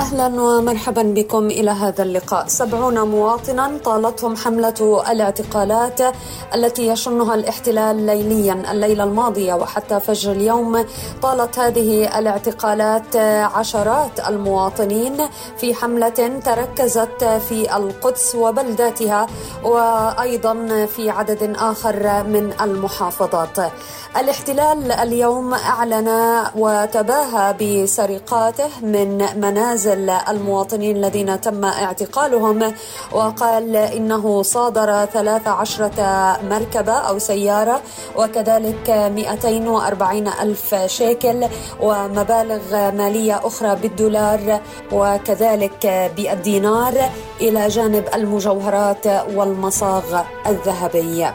أهلا ومرحبا بكم إلى هذا اللقاء. سبعون مواطنا طالتهم حملة الاعتقالات التي يشنها الاحتلال ليليا الليلة الماضية وحتى فجر اليوم طالت هذه الاعتقالات عشرات المواطنين في حملة تركزت في القدس وبلداتها وأيضا في عدد آخر من المحافظات. الاحتلال اليوم أعلن وتباهى بسرقاته من منازل المواطنين الذين تم اعتقالهم وقال إنه صادر 13 مركبة أو سيارة وكذلك 240 ألف شيكل ومبالغ مالية أخرى بالدولار وكذلك بالدينار إلى جانب المجوهرات والمصاغ الذهبية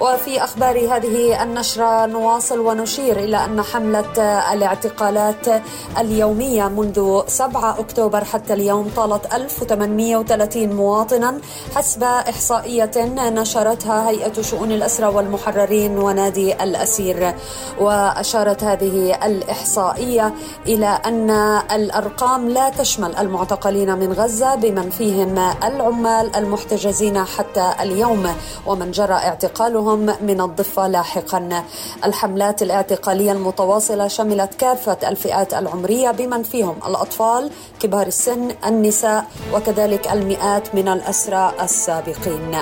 وفي أخبار هذه النشرة نواصل ونشير إلى أن حملة الاعتقالات اليومية منذ 7 أكتوبر حتى اليوم طالت 1830 مواطنا حسب إحصائية نشرتها هيئة شؤون الأسرى والمحررين ونادي الأسير. وأشارت هذه الإحصائية إلى أن الأرقام لا تشمل المعتقلين من غزة بمن فيهم العمال المحتجزين حتى اليوم. ومن جرى اعتقالهم غيرهم من الضفة لاحقا. الحملات الاعتقالية المتواصلة شملت كافة الفئات العمرية بمن فيهم الأطفال كبار السن النساء وكذلك المئات من الأسرى السابقين.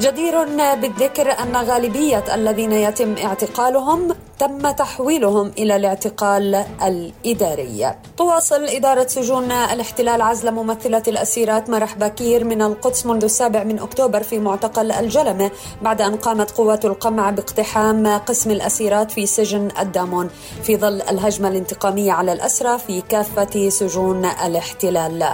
جدير بالذكر أن غالبية الذين يتم اعتقالهم تم تحويلهم إلى الاعتقال الإداري. تواصل إدارة سجون الاحتلال عزل ممثلة الأسيرات مرح بكير من القدس منذ السابع من أكتوبر في معتقل الجلمة بعد أن قامت قوات القمع باقتحام قسم الأسيرات في سجن الدامون. في ظل الهجمة الانتقامية على الأسرى في كافة سجون الاحتلال.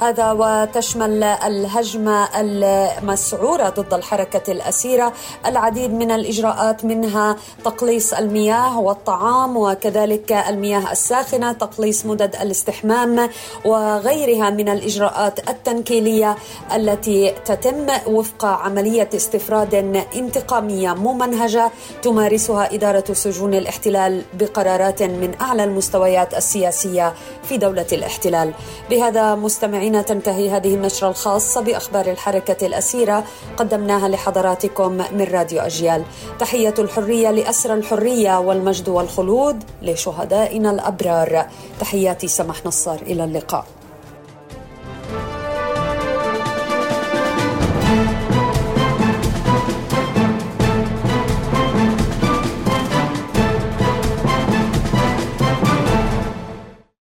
هذا وتشمل الهجمة المسعورة ضد الحركة الأسيرة العديد من الإجراءات منها تقليص المياه المياه والطعام وكذلك المياه الساخنة تقليص مدد الاستحمام وغيرها من الإجراءات التنكيلية التي تتم وفق عملية استفراد انتقامية ممنهجة تمارسها إدارة سجون الاحتلال بقرارات من أعلى المستويات السياسية في دولة الاحتلال. بهذا مستمعينا تنتهي هذه النشرة الخاصة بأخبار الحركة الأسيرة قدمناها لحضراتكم من راديو أجيال. تحية الحرية لاسرى الحرية والمجد والخلود لشهدائنا الأبرار. تحياتي سمح نصار إلى اللقاء.